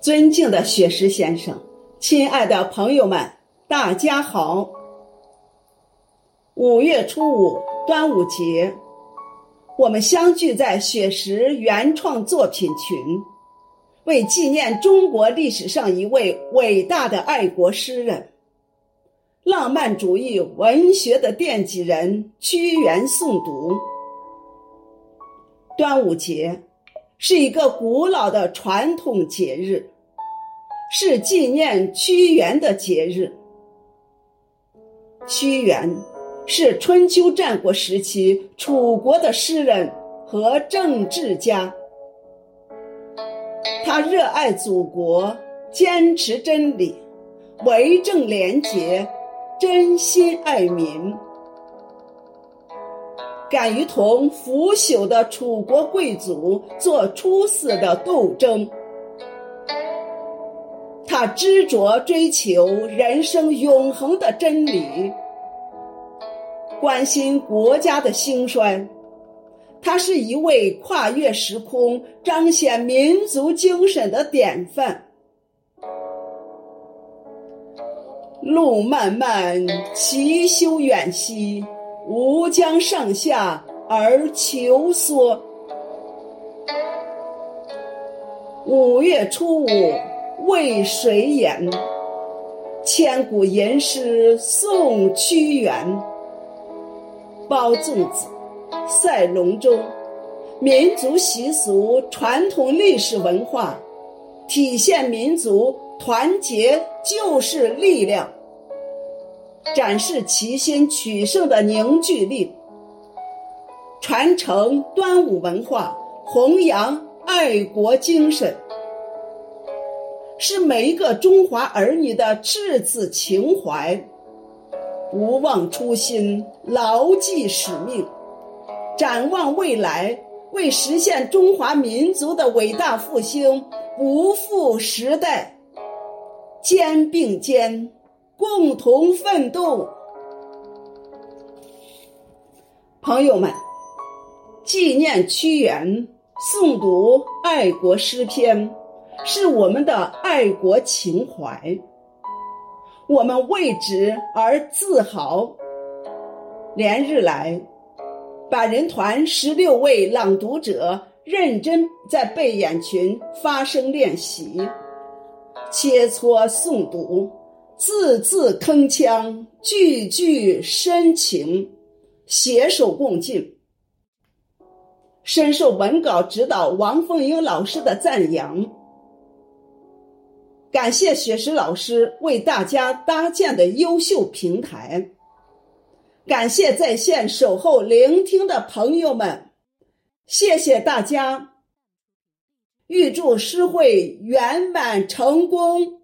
尊敬的雪石先生，亲爱的朋友们，大家好！五月初五，端午节，我们相聚在雪石原创作品群，为纪念中国历史上一位伟大的爱国诗人、浪漫主义文学的奠基人屈原诵读。端午节。是一个古老的传统节日，是纪念屈原的节日。屈原是春秋战国时期楚国的诗人和政治家，他热爱祖国，坚持真理，为政廉洁，真心爱民。敢于同腐朽的楚国贵族做出色的斗争，他执着追求人生永恒的真理，关心国家的兴衰。他是一位跨越时空、彰显民族精神的典范。路漫漫其修远兮。吾将上下而求索。五月初五为谁演？千古吟诗颂屈原。包粽子，赛龙舟，民族习俗、传统历史文化，体现民族团结就是力量。展示齐心取胜的凝聚力，传承端午文化，弘扬爱国精神，是每一个中华儿女的赤子情怀。不忘初心，牢记使命，展望未来，为实现中华民族的伟大复兴，不负时代，肩并肩。共同奋斗，朋友们，纪念屈原，诵读爱国诗篇，是我们的爱国情怀，我们为之而自豪。连日来，百人团十六位朗读者认真在背眼群发声练习，切磋诵读。字字铿锵，句句深情，携手共进。深受文稿指导王凤英老师的赞扬，感谢雪石老师为大家搭建的优秀平台，感谢在线守候聆听的朋友们，谢谢大家，预祝诗会圆满成功。